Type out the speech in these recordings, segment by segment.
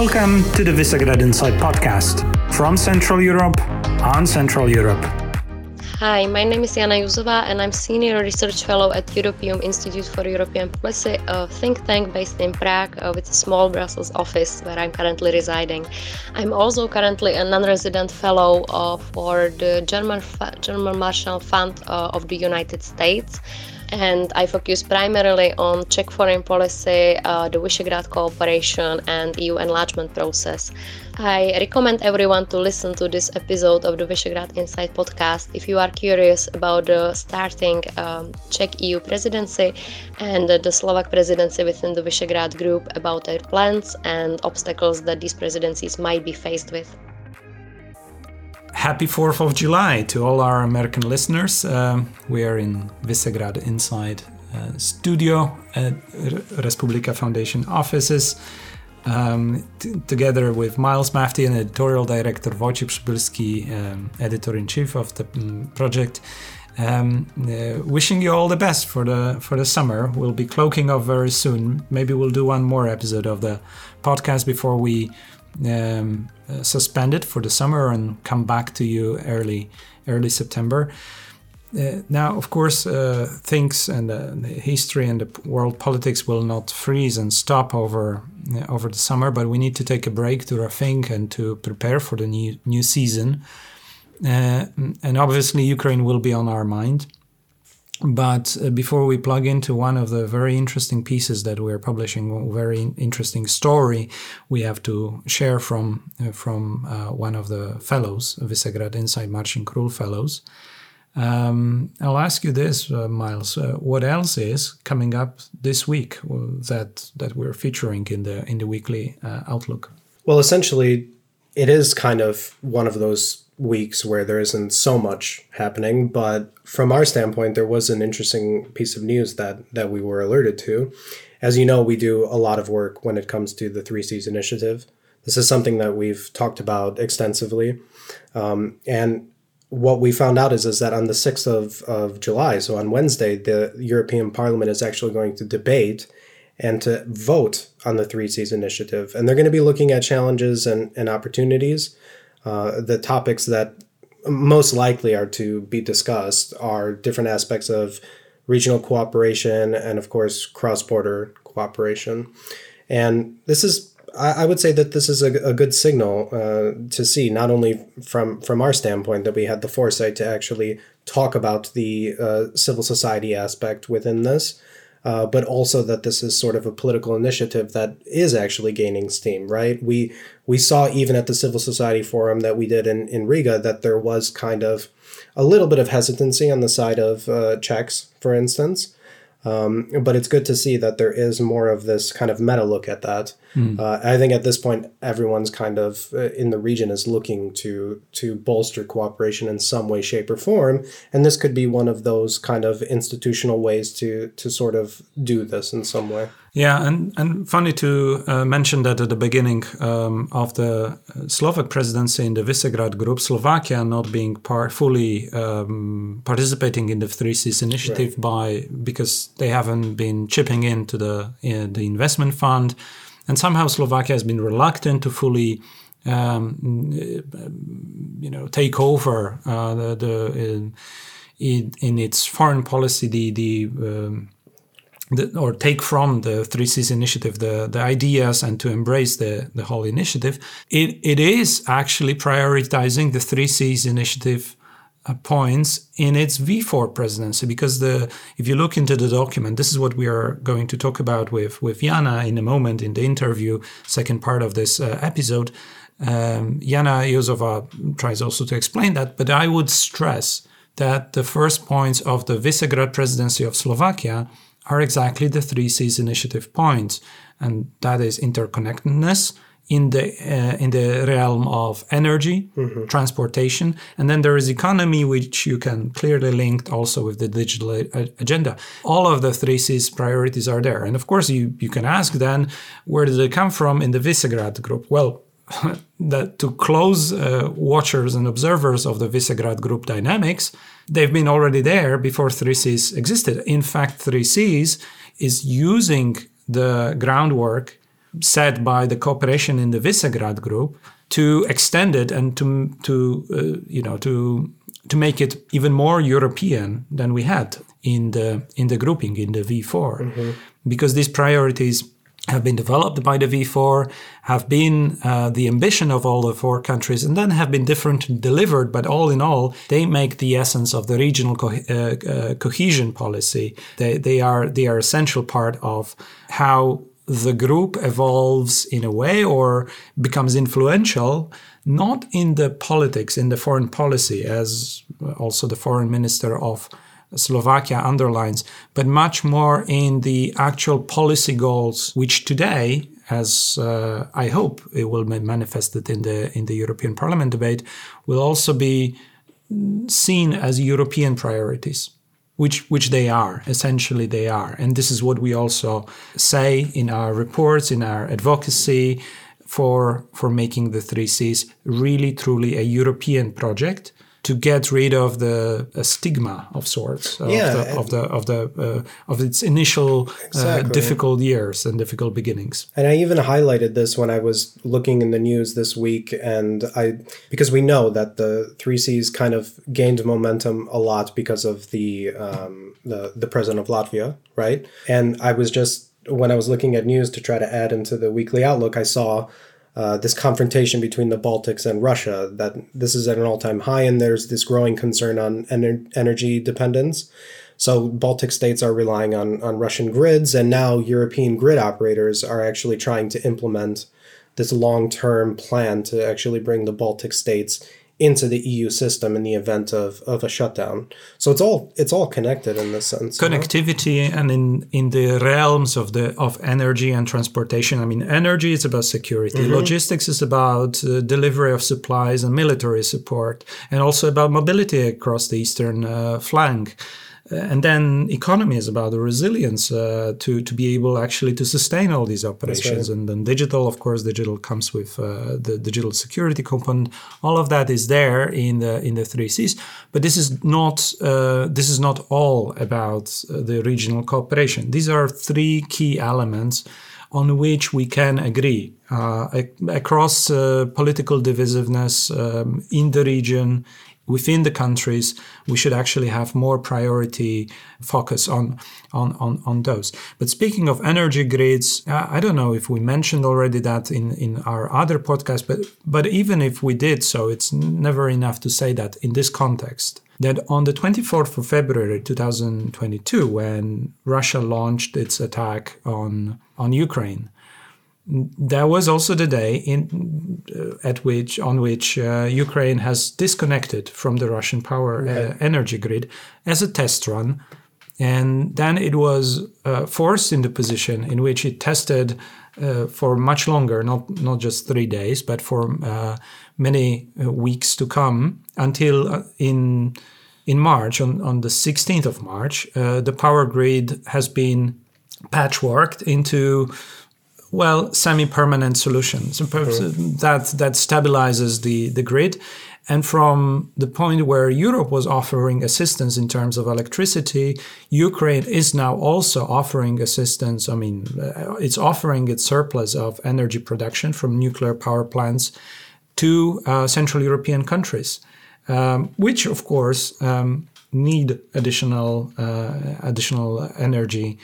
Welcome to the Visegrad Insight podcast from Central Europe on Central Europe. Hi, my name is Jana Juzová and I'm Senior Research Fellow at Europeum Institute for European Policy, a think tank based in Prague uh, with a small Brussels office where I'm currently residing. I'm also currently a non-resident fellow uh, for the German, German Marshall Fund uh, of the United States and I focus primarily on Czech foreign policy, uh, the Visegrad cooperation, and EU enlargement process. I recommend everyone to listen to this episode of the Visegrad Insight podcast if you are curious about the starting um, Czech EU presidency and the Slovak presidency within the Visegrad group about their plans and obstacles that these presidencies might be faced with. Happy 4th of July to all our American listeners. Uh, we are in Visegrad Insight uh, studio at Res Publica Foundation offices. Um, t- together with Miles Maftean and editorial director Wojciech Przybylski, um, editor in chief of the um, project. Um, uh, wishing you all the best for the for the summer. We'll be cloaking off very soon. Maybe we'll do one more episode of the podcast before we um, suspended for the summer and come back to you early early September. Uh, now, of course, uh, things and uh, the history and the world politics will not freeze and stop over uh, over the summer, but we need to take a break to rethink and to prepare for the new new season. Uh, and obviously, Ukraine will be on our mind. But uh, before we plug into one of the very interesting pieces that we're publishing, a very interesting story we have to share from uh, from uh, one of the fellows, Visegrad Insight Marcin Król Fellows. Um, I'll ask you this, uh, Miles. Uh, what else is coming up this week that that we're featuring in the in the weekly uh, outlook? Well, essentially, it is kind of one of those weeks where there isn't so much happening, but from our standpoint, there was an interesting piece of news that that we were alerted to. As you know, we do a lot of work when it comes to the Three Seas initiative. This is something that we've talked about extensively, um, and what we found out is is that on the sixth of of July, so on Wednesday, the European Parliament is actually going to debate and to vote on the Three Seas initiative, and they're going to be looking at challenges and, and opportunities uh, the topics that most likely are to be discussed are different aspects of regional cooperation and, of course, cross border cooperation. And this is, I, would say that this is a, a good signal uh, to see, not only from, from our standpoint, that we had the foresight to actually talk about the uh, civil society aspect within this, uh, but also that this is sort of a political initiative that is actually gaining steam, right? We we saw even at the civil society forum that we did in, in Riga that there was kind of a little bit of hesitancy on the side of uh, Czechs, for instance. Um, but it's good to see that there is more of this kind of meta look at that. Mm. Uh, I think at this point, everyone's kind of uh, in the region is looking to to bolster cooperation in some way, shape, or form, and this could be one of those kind of institutional ways to to sort of do this in some way. Yeah, and, and funny to uh, mention that at the beginning um, of the Slovak presidency in the Visegrad group, Slovakia not being part, fully um, participating in the Three Seas initiative right. by because they haven't been chipping into the in the investment fund, and somehow Slovakia has been reluctant to fully. Um, you know, take over uh, the, the in, in, its foreign policy the the um, the, or take from the 3 Seas initiative the, the ideas and to embrace the, the whole initiative, it, it is actually prioritizing the 3 Seas initiative uh, points in its V4 presidency because the if you look into the document, this is what we are going to talk about with with Jana in a moment in the interview, second part of this uh, episode. Um, Jana Juzová tries also to explain that, but I would stress that the first points of the Visegrad presidency of Slovakia are exactly the three Seas initiative points, and that is interconnectedness in the uh, in the realm of energy, mm-hmm. transportation, and then there is economy, which you can clearly link also with the digital a- agenda. All of the three Seas priorities are there, and of course you you can ask then where did they come from in the Visegrad group? Well. that to close uh, watchers and observers of the Visegrad group dynamics, they've been already there before 3 Seas existed. In fact, 3 Seas is using the groundwork set by the cooperation in the Visegrad group to extend it and to to uh, you know to to make it even more European than we had in the in the grouping in the V4 mm-hmm. because these priorities have been developed by the V4, have been uh, the ambition of all the four countries, and then have been differently delivered. But all in all, they make the essence of the regional co- uh, uh, cohesion policy. They, they are they are essential part of how the group evolves in a way or becomes influential, not in the politics, in the foreign policy, as also the foreign minister of Slovakia underlines, but much more in the actual policy goals, which today, as uh, I hope it will be manifested in the in the European Parliament debate, will also be seen as European priorities. Which, which they are essentially they are and this is what we also say in our reports in our advocacy for for making the three Seas really truly a European project to get rid of the stigma of sorts yeah, of the of the of, the, uh, of its initial uh, exactly. difficult years and difficult beginnings. And I even highlighted this when I was looking in the news this week, and I because we know that the three Seas kind of gained momentum a lot because of the um, the the president of Latvia, right? And I was just when I was looking at news to try to add into the weekly outlook, I saw uh, this confrontation between the Baltics and Russia, that this is at an all time high, and there's this growing concern on ener- energy dependence. So, Baltic states are relying on, on Russian grids, and now European grid operators are actually trying to implement this long term plan to actually bring the Baltic states into the EU system in the event of, of a shutdown. So it's all it's all connected in this sense. Connectivity you know? and in in the realms of the of energy and transportation. I mean, energy is about security. Mm-hmm. Logistics is about uh, delivery of supplies and military support, and also about mobility across the eastern uh, flank. Uh, and then economy is about the resilience uh, to to be able actually to sustain all these operations right. and then digital of course digital comes with uh, the digital security component. All of that is there in the in the three Seas. But this is not uh, this is not all about uh, the regional cooperation. These are three key elements on which we can agree uh, across political divisiveness um, in the region within the countries, we should actually have more priority focus on, on, on, on those. But speaking of energy grids, I don't know if we mentioned already that in, in our other podcast, but, but even if we did so, it's never enough to say that in this context that on the 24th of February 2022, when Russia launched its attack on, on Ukraine, there was also the day in, uh, at which on which uh, Ukraine has disconnected from the Russian power uh, energy grid as a test run, and then it was uh, forced into position in which it tested uh, for much longer, not not just three days, but for uh, many weeks to come until in in March on on the 16th of March, the power grid has been patchworked into well, semi-permanent solutions mm-hmm. that that stabilizes the the grid. And from the point where Europe was offering assistance in terms of electricity, Ukraine is now also offering assistance. I mean, uh, it's offering its surplus of energy production from nuclear power plants to uh, Central European countries, um, which, of course, um, need additional uh, additional energy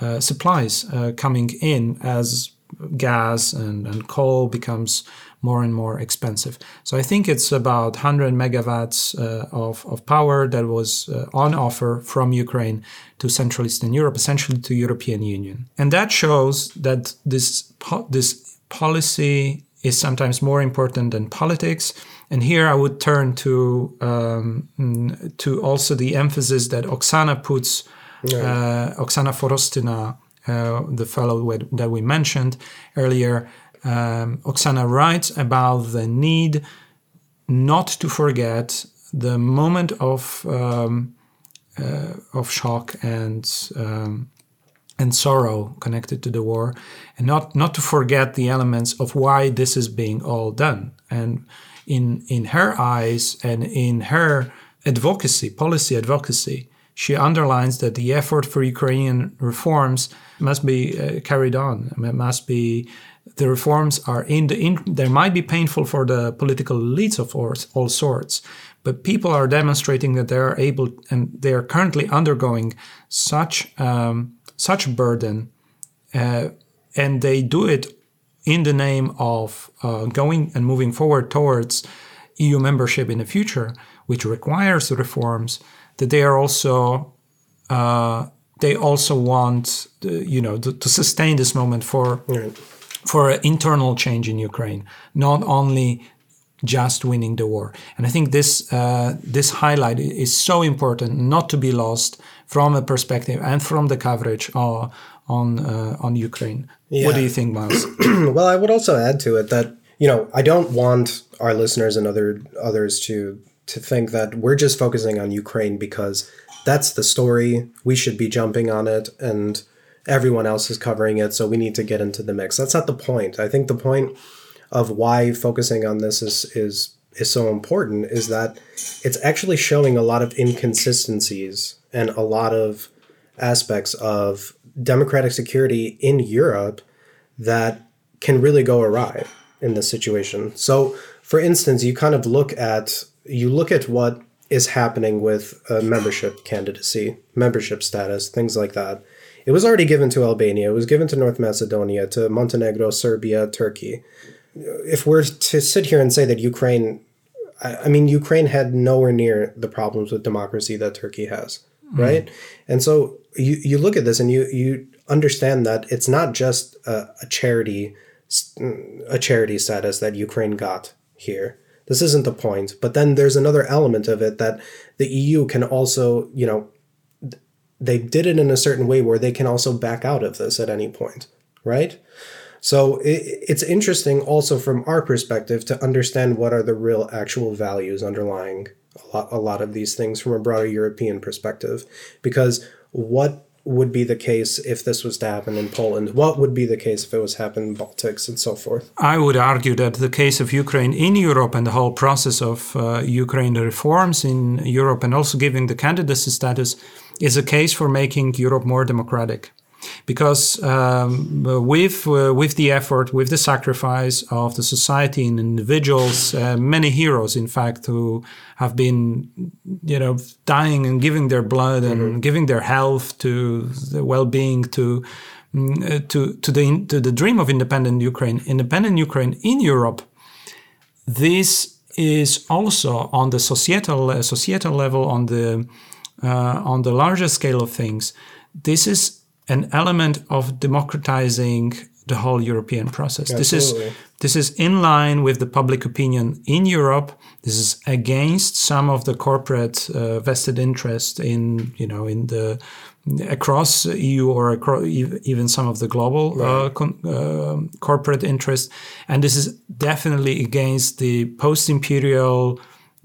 uh, supplies uh, coming in as gas and, and coal becomes more and more expensive. So I think it's about 100 megawatts uh, of, of power that was uh, on offer from Ukraine to Central Eastern Europe, essentially to European Union. And that shows that this, po- this policy is sometimes more important than politics. And here I would turn to um, to also the emphasis that Oksana puts, yeah. uh, Oksana Forostyna uh, the fellow that we mentioned earlier, um, Oksana writes about the need not to forget the moment of um, uh, of shock and um, and sorrow connected to the war, and not not to forget the elements of why this is being all done. And in in her eyes and in her advocacy, policy advocacy, she underlines that the effort for Ukrainian reforms must be uh, carried on. It must be the reforms are in the in, they might be painful for the political elites of all, all sorts, but people are demonstrating that they are able and they are currently undergoing such um, such burden, uh, and they do it in the name of uh, going and moving forward towards EU membership in the future, which requires reforms. That they are also uh, they also want you know to, to, sustain this moment for right. for internal change in Ukraine, not only just winning the war. And I think this uh, this highlight is so important not to be lost from a perspective and from the coverage uh, on uh, on Ukraine. Yeah. What do you think, Miles? well, I would also add to it that you know I don't want our listeners and other others to to think that we're just focusing on Ukraine because that's the story. We should be jumping on it and everyone else is covering it, so we need to get into the mix. That's not the point. I think the point of why focusing on this is is is so important is that it's actually showing a lot of inconsistencies and a lot of aspects of democratic security in Europe that can really go awry in this situation. So, for instance, you kind of look at you look at what is happening with membership candidacy, membership status, things like that. It was already given to Albania. It was given to North Macedonia, to Montenegro, Serbia, Turkey if we're to sit here and say that Ukraine, I, I mean, Ukraine had nowhere near the problems with democracy that Turkey has, mm. right? And so you you look at this and you you understand that it's not just a, a charity a charity status that Ukraine got here. This isn't the point. But then there's another element of it that the EU can also, you know, they did it in a certain way where they can also back out of this at any point, right? So it's interesting also from our perspective to understand what are the real actual values underlying a lot, a lot of these things from a broader European perspective. Because what would be the case if this was to happen in Poland? What would be the case if it was to happen in Baltics and so forth? I would argue that the case of Ukraine in Europe and the whole process of uh, Ukraine reforms in Europe and also giving the candidacy status is a case for making Europe more democratic because um, with uh, with the effort, with the sacrifice of the society and individuals, uh, many heroes, in fact, who have been, you know, dying and giving their blood and mm-hmm. giving their health to the well-being to. Mm, uh, to to the to the dream of independent Ukraine, independent Ukraine in Europe, this is also on the societal societal level, on the uh, on the larger scale of things. This is an element of democratizing the whole European process. This is this is in line with the public opinion in Europe. This is against some of the corporate uh, vested interest in you know in the across EU or across even some of the global uh, right. uh, con, uh, corporate interest, and this is definitely against the post-imperial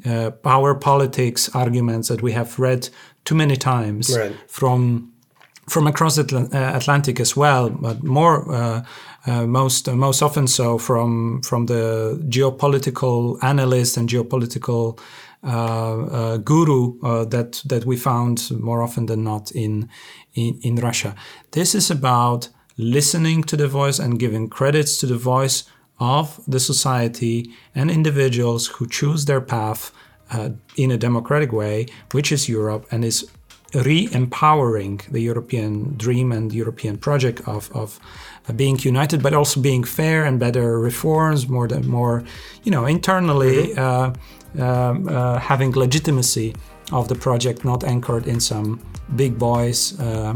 uh, power politics arguments that we have read too many times right. from from across the uh, Atlantic as well, but more uh, uh, most uh, most often so from from the geopolitical analyst and geopolitical uh, uh, guru that that we found more often than not in, in in Russia. This is about listening to the voice and giving credits to the voice of the society and individuals who choose their path in a democratic way, which is Europe and is re-empowering the European dream and European project of, of being united, but also being fair and better reforms, more than more, you know, internally mm-hmm. uh, um, uh, having legitimacy of the project, not anchored in some big boys uh,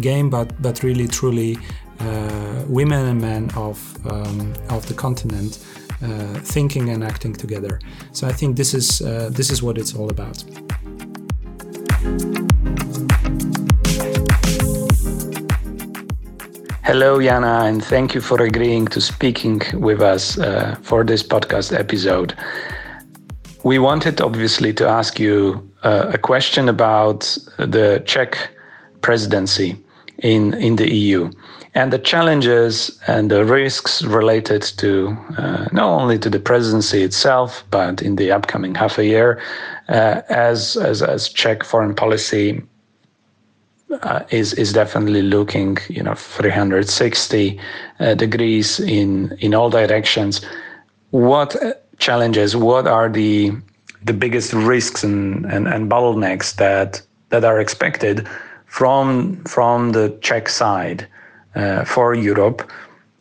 game, but but really truly uh, women and men of um, of the continent. Uh, thinking and acting together. So I think this is uh, this is what it's all about. Hello, Jana, and thank you for agreeing to speaking with us uh, for this podcast episode. We wanted, obviously, to ask you uh, a question about the Czech presidency in, in the EU and the challenges and the risks related to uh, not only to the presidency itself, but in the upcoming half a year, uh, as, as, as Czech foreign policy uh, is is definitely looking, you know, 360 uh, degrees in in all directions. What challenges? What are the the biggest risks and, and, and bottlenecks that that are expected from from the Czech side uh, for Europe,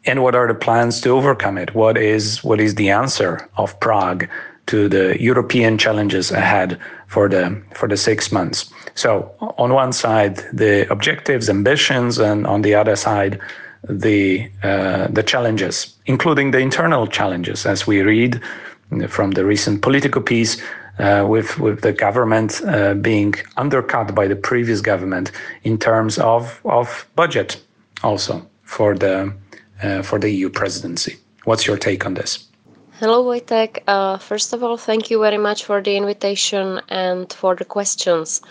and what are the plans to overcome it? What is what is the answer of Prague to the European challenges ahead for the for the six months? So on one side, the objectives, ambitions, and on the other side, the uh, the challenges, including the internal challenges, as we read from the recent political piece. Uh, with with the government uh, being undercut by the previous government in terms of of budget, also for the uh, for the EU presidency. What's your take on this? Hello, Wojtek. Uh, first of all, thank you very much for the invitation and for the questions.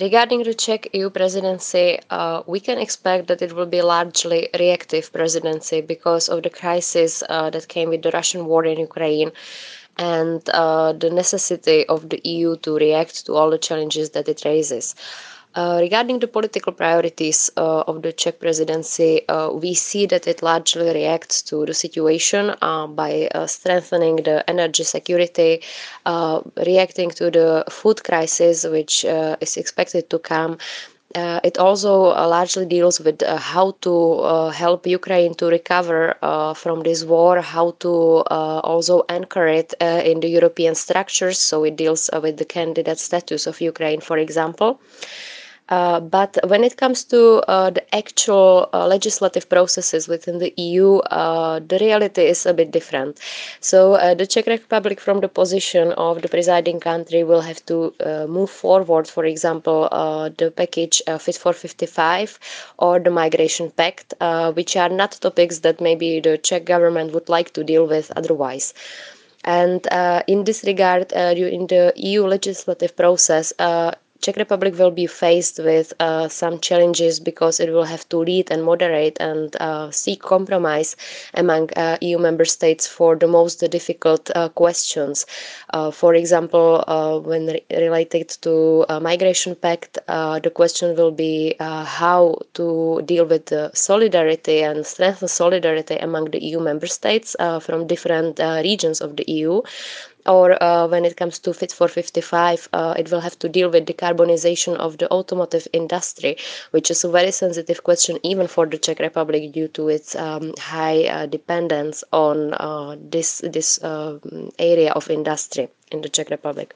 Regarding the Czech EU presidency, uh, we can expect that it will be largely reactive presidency because of the crisis uh, that came with the Russian war in Ukraine and uh, the necessity of the EU to react to all the challenges that it raises. Uh, regarding the political priorities uh, of the Czech presidency, uh, we see that it largely reacts to the situation uh, by uh, strengthening the energy security, uh, reacting to the food crisis, which is expected to come. it also largely deals with how to help Ukraine to recover from this war, how to also anchor it in the European structures. So it deals with the candidate status of Ukraine, for example. Uh, but when it comes to uh, the actual uh, legislative processes within the EU, uh, the reality is a bit different. So uh, the Czech Republic, from the position of the presiding country, will have to move forward, for example, the package Fit for 55 or the Migration Pact, which are not topics that maybe the Czech government would like to deal with otherwise. And uh, in this regard, uh, in the EU legislative process, uh, Czech Republic will be faced with uh, some challenges because it will have to lead and moderate and uh, seek compromise among uh, EU member states for the most difficult uh, questions. Uh, for example, uh, when re- related to migration pact, the question will be how to deal with solidarity and strengthen solidarity among the EU member states from different regions of the EU or uh, when it comes to Fit for 55, uh, it will have to deal with decarbonization of the automotive industry, which is a very sensitive question even for the Czech Republic due to its um, high uh, dependence on uh, this this um, area of industry in the Czech Republic.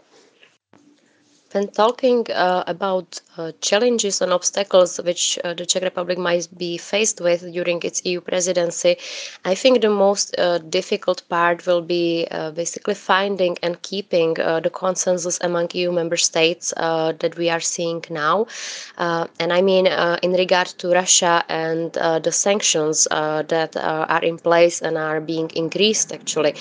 When talking uh, about uh, challenges and obstacles which uh, the Czech Republic might be faced with during its EU presidency, I think the most uh, difficult part will be uh, basically finding and keeping uh, the consensus among EU member states that we are seeing now. and I mean, in regard to Russia and the sanctions that are in place and are being increased actually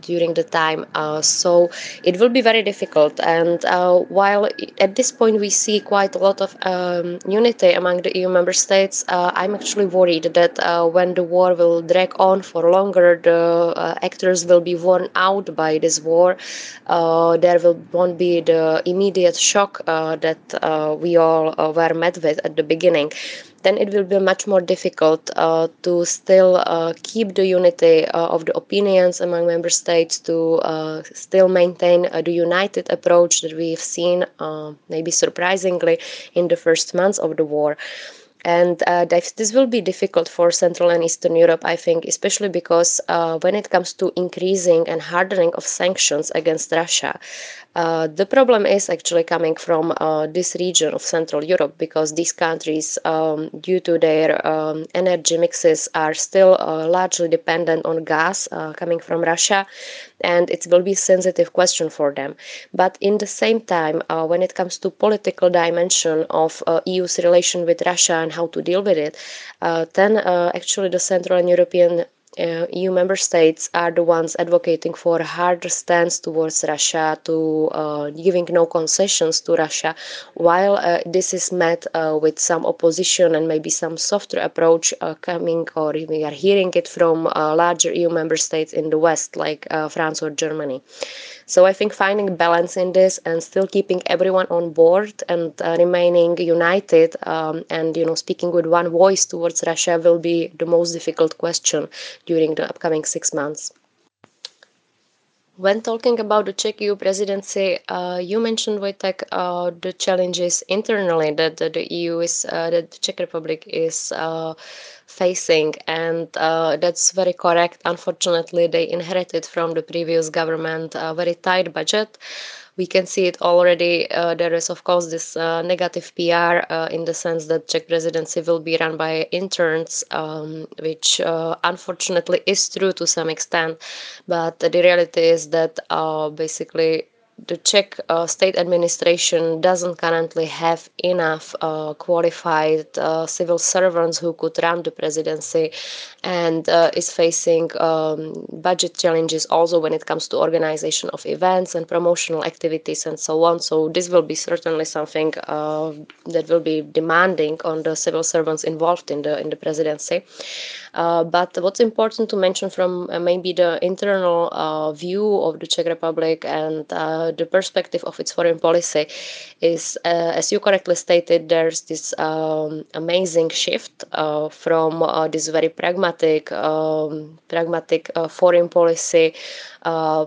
during the time. so it will be very difficult. And while at this point we see quite a lot of um, unity among the EU member states, uh, I'm actually worried that uh, when the war will drag on for longer, the uh, actors will be worn out by this war. Uh, there will won't be the immediate shock uh, that we all were met with at the beginning then it will be much more difficult uh, to still uh, keep the unity uh, of the opinions among member states, to uh, still maintain the united approach that we've seen, uh, maybe surprisingly, in the first months of the war. And this will be difficult for Central and Eastern Europe, I think, especially because when it comes to increasing and hardening of sanctions against Russia, uh, the problem is actually coming from uh, this region of Central Europe because these countries, um, due to their um, energy mixes, are still uh, largely dependent on gas uh, coming from Russia, and it will be a sensitive question for them. But in the same time, uh, when it comes to political dimension of EU's relation with Russia and how to deal with it, then actually the Central and European uh, EU member states are the ones advocating for a harder stance towards Russia, to uh, giving no concessions to Russia, while uh, this is met uh, with some opposition and maybe some softer approach uh, coming, or we are hearing it from larger EU member states in the West, like France or Germany. So I think finding balance in this and still keeping everyone on board and uh, remaining united um, and you know speaking with one voice towards Russia will be the most difficult question during the upcoming six months. When talking about the Czech EU presidency, uh, you mentioned Wojtek uh, the challenges internally that, that the EU is, uh, that the Czech Republic is uh, facing, and uh, that's very correct. Unfortunately, they inherited from the previous government a very tight budget. We can see it already. Uh, there is, of course, this uh, negative PR uh, in the sense that Czech presidency will be run by interns, um, which uh, unfortunately is true to some extent. But the reality is that uh, basically the Czech uh, state administration doesn't currently have enough uh, qualified uh, civil servants who could run the presidency and uh, is facing um, budget challenges also when it comes to organization of events and promotional activities and so on. So this will be certainly something uh, that will be demanding on the civil servants involved in the in the presidency. Uh, but what's important to mention from maybe the internal view of the Czech Republic and uh, the perspective of its foreign policy is, uh, as you correctly stated, there's this um, amazing shift from this very pragmatic, um, pragmatic foreign policy.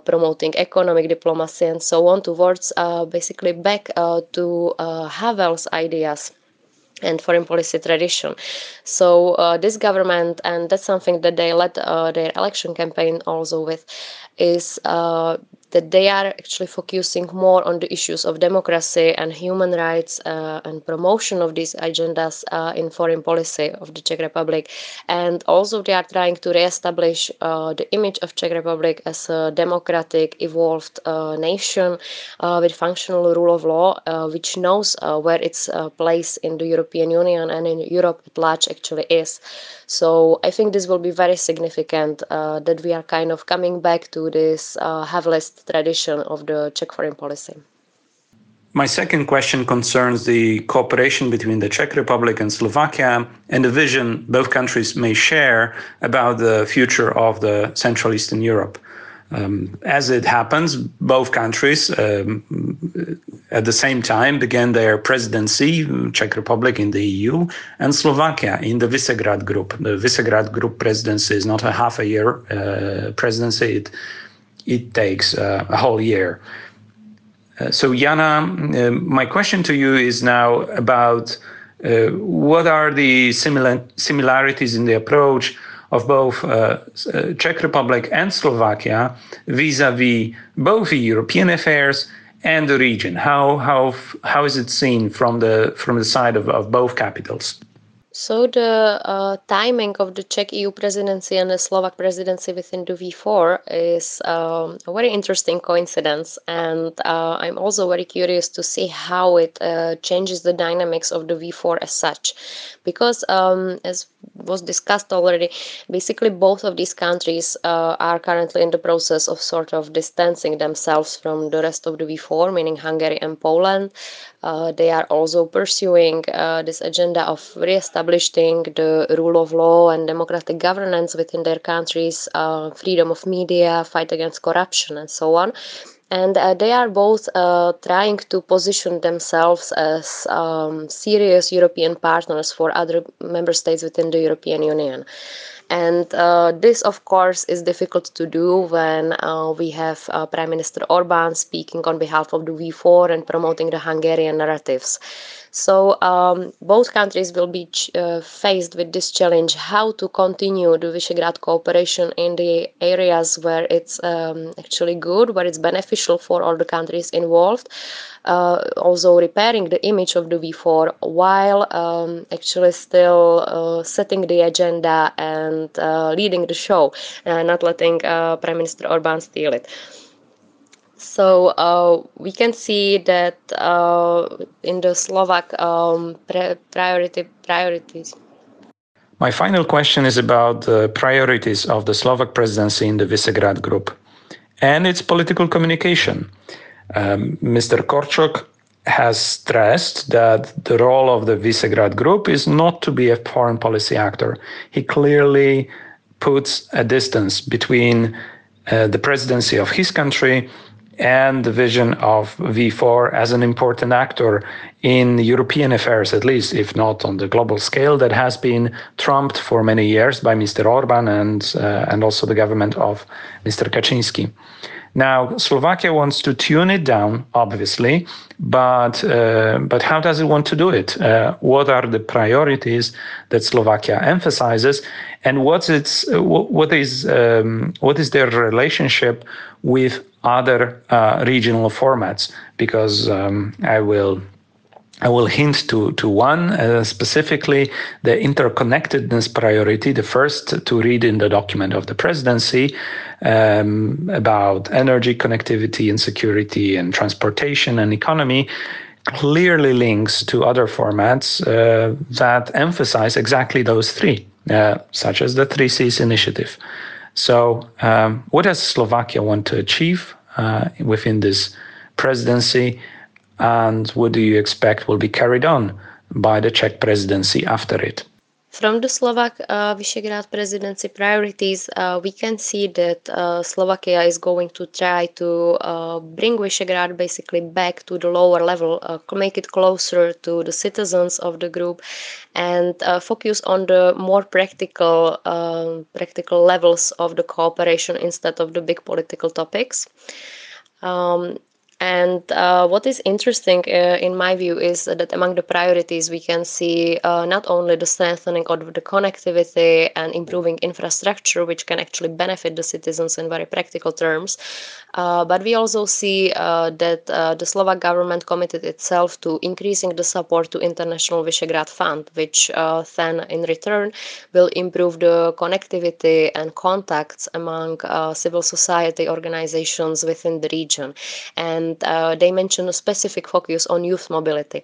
promoting economic diplomacy and so on towards basically back to Havel's ideas and foreign policy tradition. So uh, this government, and that's something that they led uh, their election campaign also with, is uh, that they are actually focusing more on the issues of democracy and human rights uh, and promotion of these agendas uh, in foreign policy of the Czech Republic. And also they are trying to reestablish uh, the image of Czech Republic as a democratic, evolved uh, nation uh, with functional rule of law, uh, which knows where its place in the European Union and in Europe at large actually is. So I think this will be very significant that we are kind of coming back to this uh, tradition of the Czech foreign policy. My second question concerns the cooperation between the Czech Republic and Slovakia and the vision both countries may share about the future of the Central Eastern Europe. Um, as it happens, both countries um, at the same time began their presidency, Czech Republic in the EU and Slovakia in the Visegrad Group. The Visegrad Group presidency is not a half a year uh, presidency, it, it takes uh, a whole year. Uh, so, Jana, uh, my question to you is now about uh, what are the similar similarities in the approach of both uh, uh, Czech Republic and Slovakia vis-a-vis both European affairs and the region? How how how is it seen from the from the side of, of both capitals? So the uh, timing of the Czech EU presidency and the Slovak presidency within the V4 is um, a very interesting coincidence, and uh, I'm also very curious to see how it uh, changes the dynamics of the V4 as such, because um, as was discussed already, basically both of these countries uh, are currently in the process of sort of distancing themselves from the rest of the V4, meaning Hungary and Poland. Uh, they are also pursuing uh, this agenda of re-establishing the rule of law and democratic governance within their countries, uh, freedom of media, fight against corruption, and so on and uh, they are both uh, trying to position themselves as um, serious European partners for other member states within the European Union. And uh, this, of course, is difficult to do when uh, we have uh, Prime Minister Orban speaking on behalf of the V4 and promoting the Hungarian narratives. So um, both countries will be ch- uh, faced with this challenge: how to continue the Visegrad cooperation in the areas where it's um, actually good, where it's beneficial for all the countries involved. Uh, also repairing the image of the V4 while um, actually still uh, setting the agenda and uh, leading the show, and not letting uh, Prime Minister Orban steal it. So uh, we can see that uh, in the Slovak um, priority priorities. My final question is about the priorities of the Slovak presidency in the Visegrad Group and its political communication. Um, Mr. Korčok has stressed that the role of the Visegrad Group is not to be a foreign policy actor. He clearly puts a distance between uh, the presidency of his country and the vision of V4 as an important actor in European affairs, at least, if not on the global scale, that has been trumped for many years by Mr. Orban and, uh, and also the government of Mr. Kaczynski. Now, Slovakia wants to tune it down, obviously, but uh, but how does it want to do it? Uh, what are the priorities that Slovakia emphasizes, and what's its what is um, what is their relationship with other uh, regional formats? Because um, I will I will hint to, to one, uh, specifically the interconnectedness priority, the first to read in the document of the presidency um, about energy connectivity and security and transportation and economy clearly links to other formats uh, that emphasize exactly those three, uh, such as the Three Seas initiative. So, um, what does Slovakia want to achieve uh, within this presidency? And what do you expect will be carried on by the Czech presidency after it? From the Slovak uh, Visegrad presidency priorities, uh, we can see that uh, Slovakia is going to try to uh, bring Visegrad basically back to the lower level, uh, make it closer to the citizens of the group, and uh, focus on the more practical, practical levels of the cooperation instead of the big political topics. Um, and uh, what is interesting, uh, in my view, is that among the priorities we can see uh, not only the strengthening of the connectivity and improving infrastructure, which can actually benefit the citizens in very practical terms, uh, but we also see uh, that uh, the Slovak government committed itself to increasing the support to International Visegrad Fund, which then in return will improve the connectivity and contacts among civil society organizations within the region. And and uh, they mention a specific focus on youth mobility.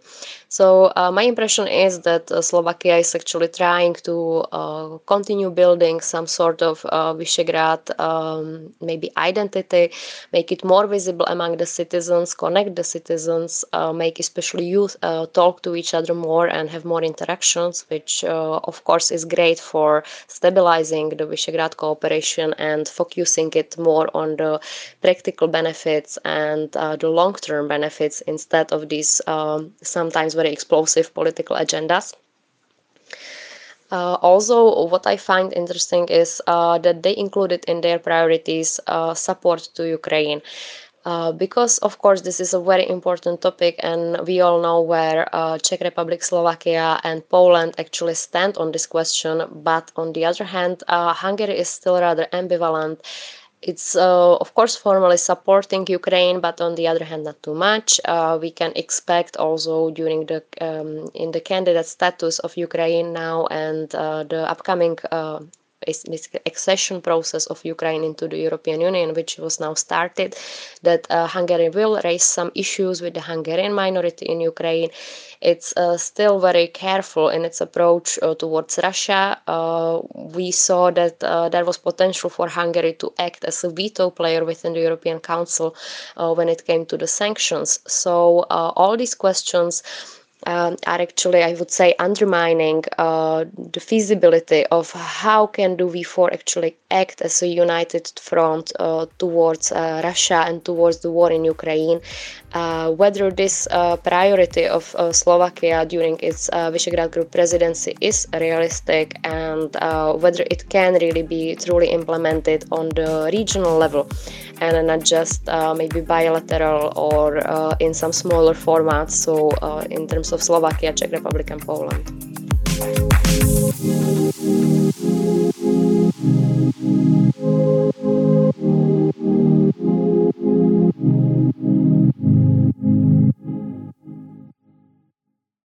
So uh, my impression is that uh, Slovakia is actually trying to uh, continue building some sort of uh, Visegrad um, maybe identity, make it more visible among the citizens, connect the citizens, uh, make especially youth talk to each other more and have more interactions, which of course is great for stabilizing the Visegrad cooperation and focusing it more on the practical benefits and the long-term benefits instead of these um, sometimes very explosive political agendas. Uh, also, what I find interesting is uh, that they included in their priorities uh, support to Ukraine. Uh, because of course this is a very important topic and we all know where uh, czech republic slovakia and poland actually stand on this question but on the other hand uh, hungary is still rather ambivalent it's uh, of course formally supporting Ukraine, but on the other hand, not too much. Uh, we can expect also during the um, in the candidate status of Ukraine now and uh, the upcoming uh, accession process of Ukraine into the European Union, which was now started, that uh, Hungary will raise some issues with the Hungarian minority in Ukraine. It's uh, still very careful in its approach uh, towards Russia. Uh, we saw that uh, there was potential for Hungary to act as a veto player within the European Council uh, when it came to the sanctions. So all these questions um, are actually, I would say, undermining uh, the feasibility of how can do V4 actually act as a united front uh, towards uh, Russia and towards the war in Ukraine. Uh, whether this uh, priority of uh, Slovakia during its Visegrad Group presidency is realistic and whether it can really be truly implemented on the regional level and not just maybe bilateral or in some smaller formats. So in terms of Slovakia, Czech Republic and Poland.